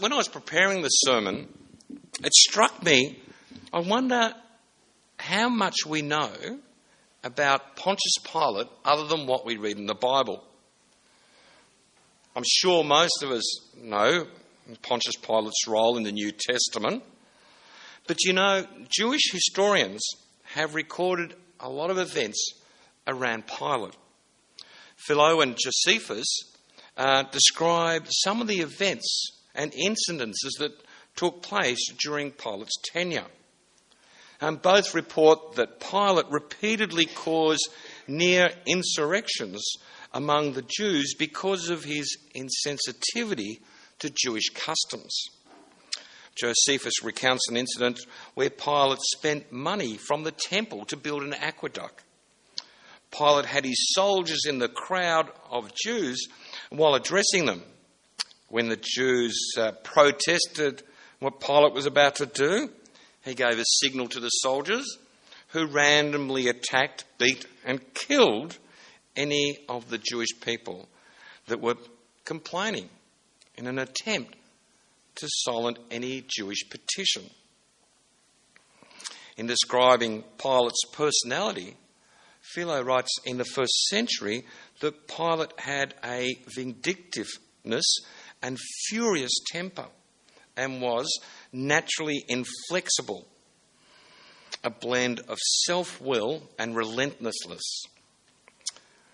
When I was preparing the sermon, it struck me, I wonder how much we know about Pontius Pilate other than what we read in the Bible. I'm sure most of us know Pontius Pilate's role in the New Testament. But you know, Jewish historians have recorded a lot of events around Pilate. Philo and Josephus uh, describe some of the events and incidences that took place during Pilate's tenure. And both report that Pilate repeatedly caused near insurrections among the Jews because of his insensitivity to Jewish customs. Josephus recounts an incident where Pilate spent money from the temple to build an aqueduct. Pilate had his soldiers in the crowd of Jews while addressing them. When the Jews uh, protested what Pilate was about to do, he gave a signal to the soldiers who randomly attacked, beat, and killed any of the Jewish people that were complaining in an attempt to silence any Jewish petition. In describing Pilate's personality, Philo writes in the first century that Pilate had a vindictiveness and furious temper and was naturally inflexible, a blend of self will and relentlessness.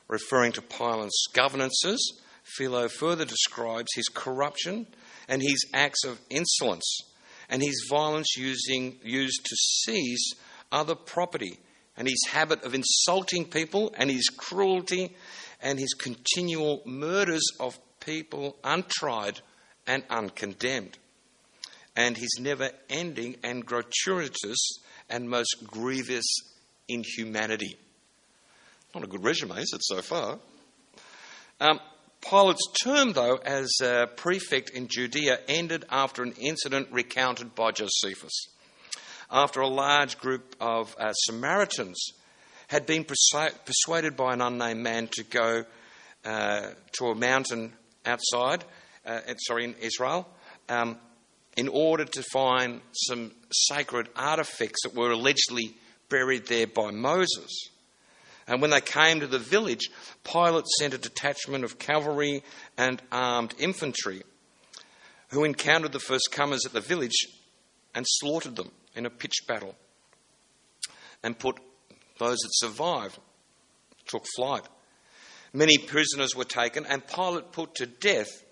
Referring to Pilate's governances, Philo further describes his corruption and his acts of insolence and his violence using, used to seize other property and his habit of insulting people and his cruelty and his continual murders of people untried and uncondemned and his never ending and gratuitous and most grievous inhumanity. Not a good resume, is it, so far? Um, Pilate's term, though, as prefect in Judea ended after an incident recounted by Josephus. After a large group of uh, Samaritans had been persuaded by an unnamed man to go uh, to a mountain outside, uh, sorry, in Israel, um, in order to find some sacred artifacts that were allegedly buried there by Moses. And when they came to the village, Pilate sent a detachment of cavalry and armed infantry who encountered the first comers at the village and slaughtered them in a pitched battle and put those that survived took flight. Many prisoners were taken, and Pilate put to death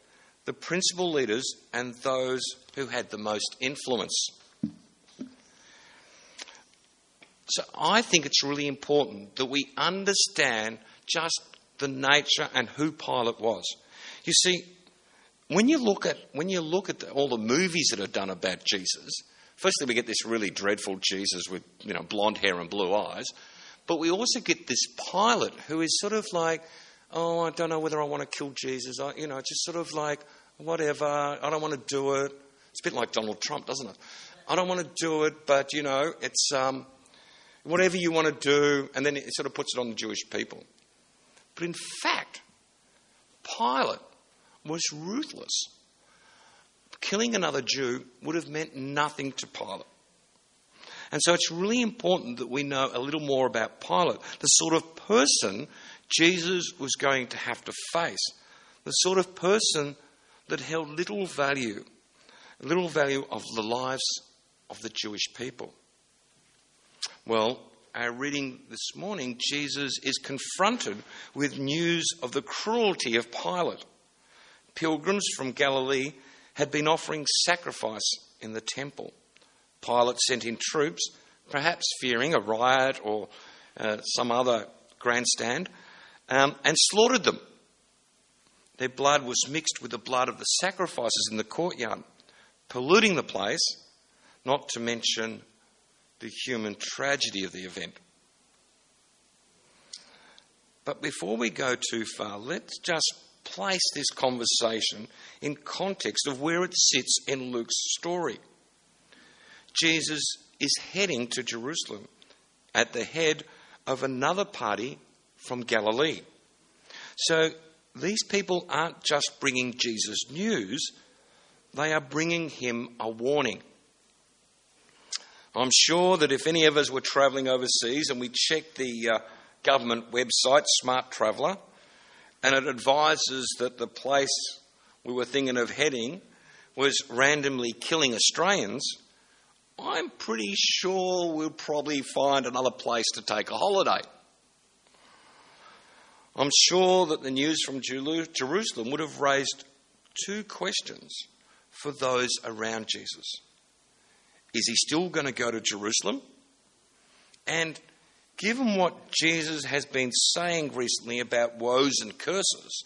the principal leaders and those who had the most influence. So I think it's really important that we understand just the nature and who Pilate was. You see, when you look at when you look at the, all the movies that are done about Jesus, firstly we get this really dreadful Jesus with you know blonde hair and blue eyes, but we also get this Pilate who is sort of like, oh, I don't know whether I want to kill Jesus. I, you know, just sort of like whatever. I don't want to do it. It's a bit like Donald Trump, doesn't it? I don't want to do it, but you know, it's um, whatever you want to do, and then it sort of puts it on the Jewish people. But in fact, Pilate was ruthless. Killing another Jew would have meant nothing to Pilate. And so it's really important that we know a little more about Pilate, the sort of person Jesus was going to have to face, the sort of person that held little value, little value of the lives of the Jewish people. Well, our reading this morning, Jesus is confronted with news of the cruelty of Pilate. Pilgrims from Galilee had been offering sacrifice in the temple. Pilate sent in troops, perhaps fearing a riot or uh, some other grandstand, um, and slaughtered them. Their blood was mixed with the blood of the sacrifices in the courtyard, polluting the place, not to mention the human tragedy of the event. But before we go too far, let's just place this conversation in context of where it sits in Luke's story. Jesus is heading to Jerusalem at the head of another party from Galilee. So these people aren't just bringing Jesus news, they are bringing him a warning. I'm sure that if any of us were travelling overseas and we checked the uh, government website, Smart Traveller, and it advises that the place we were thinking of heading was randomly killing Australians, I'm pretty sure we'll probably find another place to take a holiday. I'm sure that the news from Jerusalem would have raised two questions for those around Jesus. Is he still going to go to Jerusalem? And given what Jesus has been saying recently about woes and curses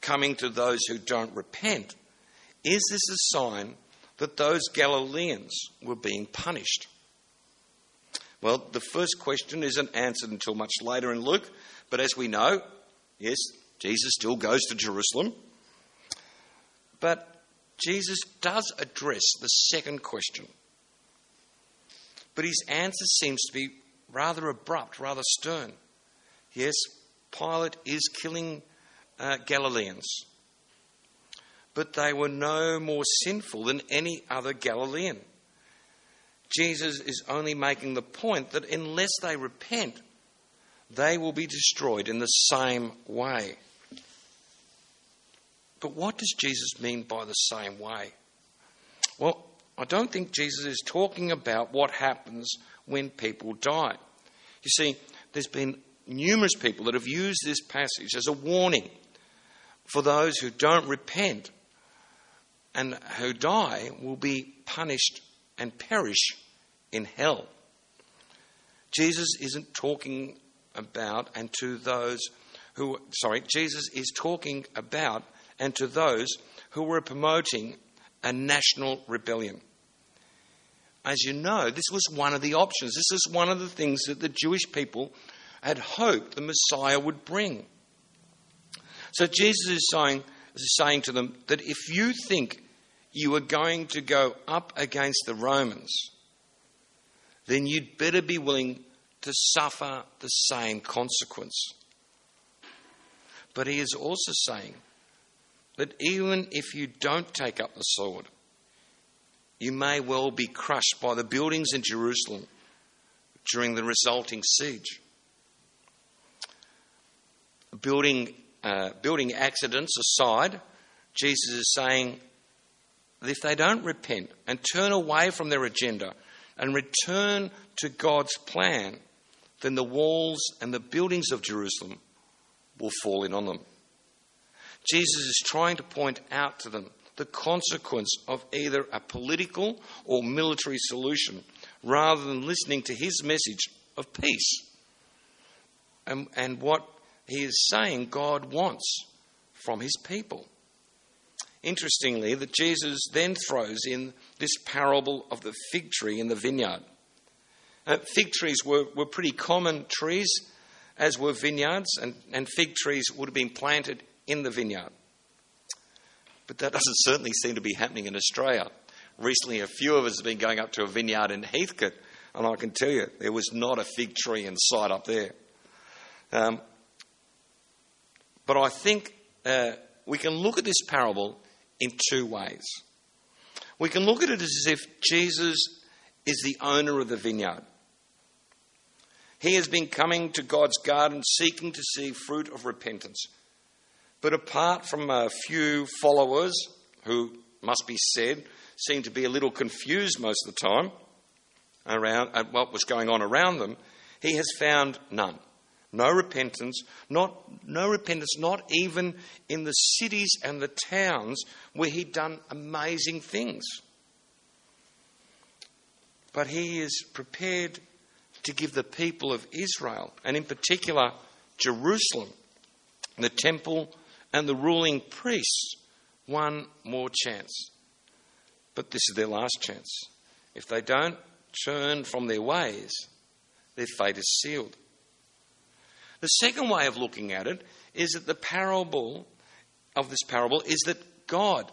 coming to those who don't repent, is this a sign that those Galileans were being punished? Well, the first question isn't answered until much later in Luke, but as we know, yes, Jesus still goes to Jerusalem. But Jesus does address the second question. But his answer seems to be rather abrupt, rather stern. Yes, Pilate is killing uh, Galileans, but they were no more sinful than any other Galilean. Jesus is only making the point that unless they repent, they will be destroyed in the same way. But what does Jesus mean by the same way? Well, I don't think Jesus is talking about what happens when people die. You see, there's been numerous people that have used this passage as a warning for those who don't repent and who die will be punished and perish in hell. Jesus isn't talking about and to those who, sorry, Jesus is talking about and to those who were promoting a national rebellion. As you know, this was one of the options. This is one of the things that the Jewish people had hoped the Messiah would bring. So Jesus is saying, is saying to them that if you think you are going to go up against the Romans, then you'd better be willing to suffer the same consequence. But he is also saying that even if you don't take up the sword, you may well be crushed by the buildings in Jerusalem during the resulting siege. Building, uh, building accidents aside, Jesus is saying that if they don't repent and turn away from their agenda and return to God's plan, then the walls and the buildings of Jerusalem will fall in on them. Jesus is trying to point out to them the consequence of either a political or military solution rather than listening to his message of peace and, and what he is saying God wants from his people. Interestingly, that Jesus then throws in this parable of the fig tree in the vineyard. Uh, fig trees were, were pretty common trees, as were vineyards, and, and fig trees would have been planted in the vineyard. But that doesn't certainly seem to be happening in Australia. Recently, a few of us have been going up to a vineyard in Heathcote, and I can tell you there was not a fig tree in sight up there. Um, but I think uh, we can look at this parable in two ways. We can look at it as if Jesus is the owner of the vineyard. He has been coming to God's garden seeking to see fruit of repentance. But apart from a few followers who, must be said, seemed to be a little confused most of the time around at what was going on around them, he has found none. No repentance, not, no repentance, not even in the cities and the towns where he'd done amazing things. But he is prepared to give the people of Israel, and in particular Jerusalem, the temple and the ruling priests one more chance. But this is their last chance. If they don't turn from their ways, their fate is sealed. The second way of looking at it is that the parable of this parable is that God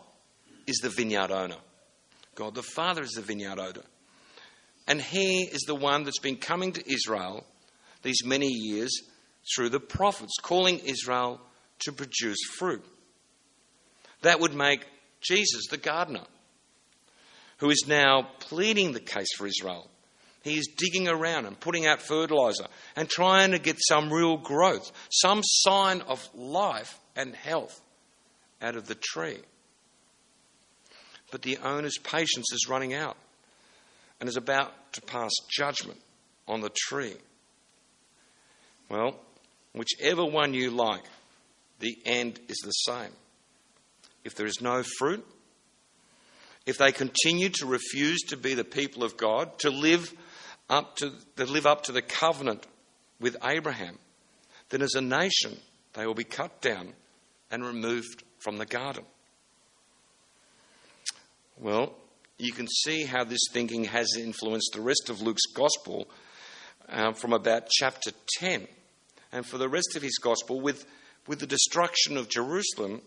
is the vineyard owner. God the Father is the vineyard owner. And He is the one that's been coming to Israel these many years through the prophets, calling Israel to produce fruit. That would make Jesus the gardener who is now pleading the case for Israel. He is digging around and putting out fertilizer and trying to get some real growth, some sign of life and health out of the tree. But the owner's patience is running out and is about to pass judgment on the tree. Well, whichever one you like, the end is the same. If there is no fruit, if they continue to refuse to be the people of God, to live up to, to live up to the covenant with Abraham, then as a nation they will be cut down and removed from the garden. Well, you can see how this thinking has influenced the rest of Luke's gospel uh, from about chapter 10. And for the rest of his gospel, with, with the destruction of Jerusalem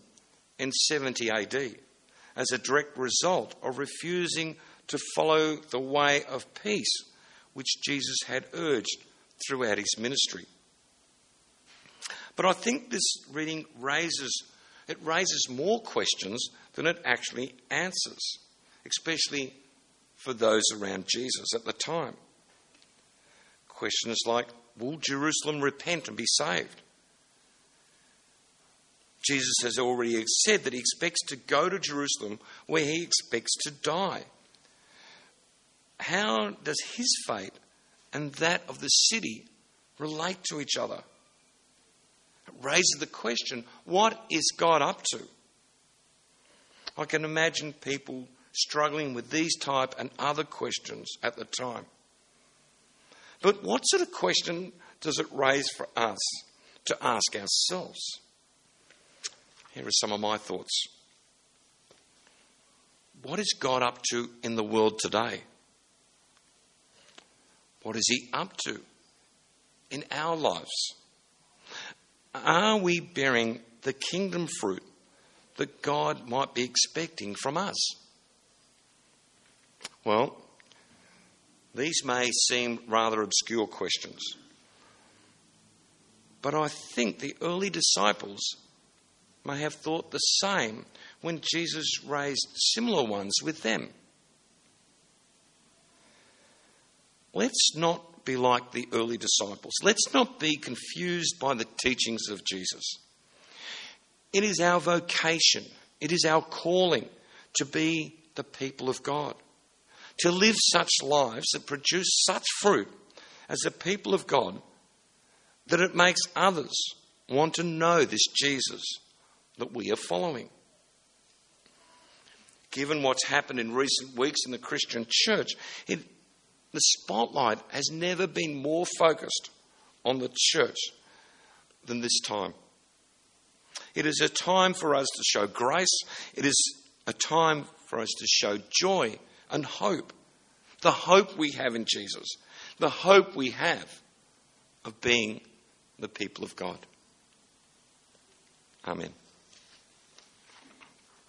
in 70 AD, as a direct result of refusing to follow the way of peace which Jesus had urged throughout his ministry. But I think this reading raises it raises more questions than it actually answers, especially for those around Jesus at the time. Questions like Will Jerusalem repent and be saved? Jesus has already said that he expects to go to Jerusalem where he expects to die. How does his fate and that of the city relate to each other? It raises the question what is God up to? I can imagine people struggling with these type and other questions at the time. But what sort of question does it raise for us to ask ourselves? Here are some of my thoughts. What is God up to in the world today? What is He up to in our lives? Are we bearing the kingdom fruit that God might be expecting from us? Well, these may seem rather obscure questions, but I think the early disciples may have thought the same when Jesus raised similar ones with them. Let's not be like the early disciples. Let's not be confused by the teachings of Jesus. It is our vocation, it is our calling to be the people of God, to live such lives that produce such fruit as the people of God that it makes others want to know this Jesus that we are following. Given what's happened in recent weeks in the Christian church, it, the spotlight has never been more focused on the church than this time. It is a time for us to show grace. It is a time for us to show joy and hope. The hope we have in Jesus. The hope we have of being the people of God. Amen.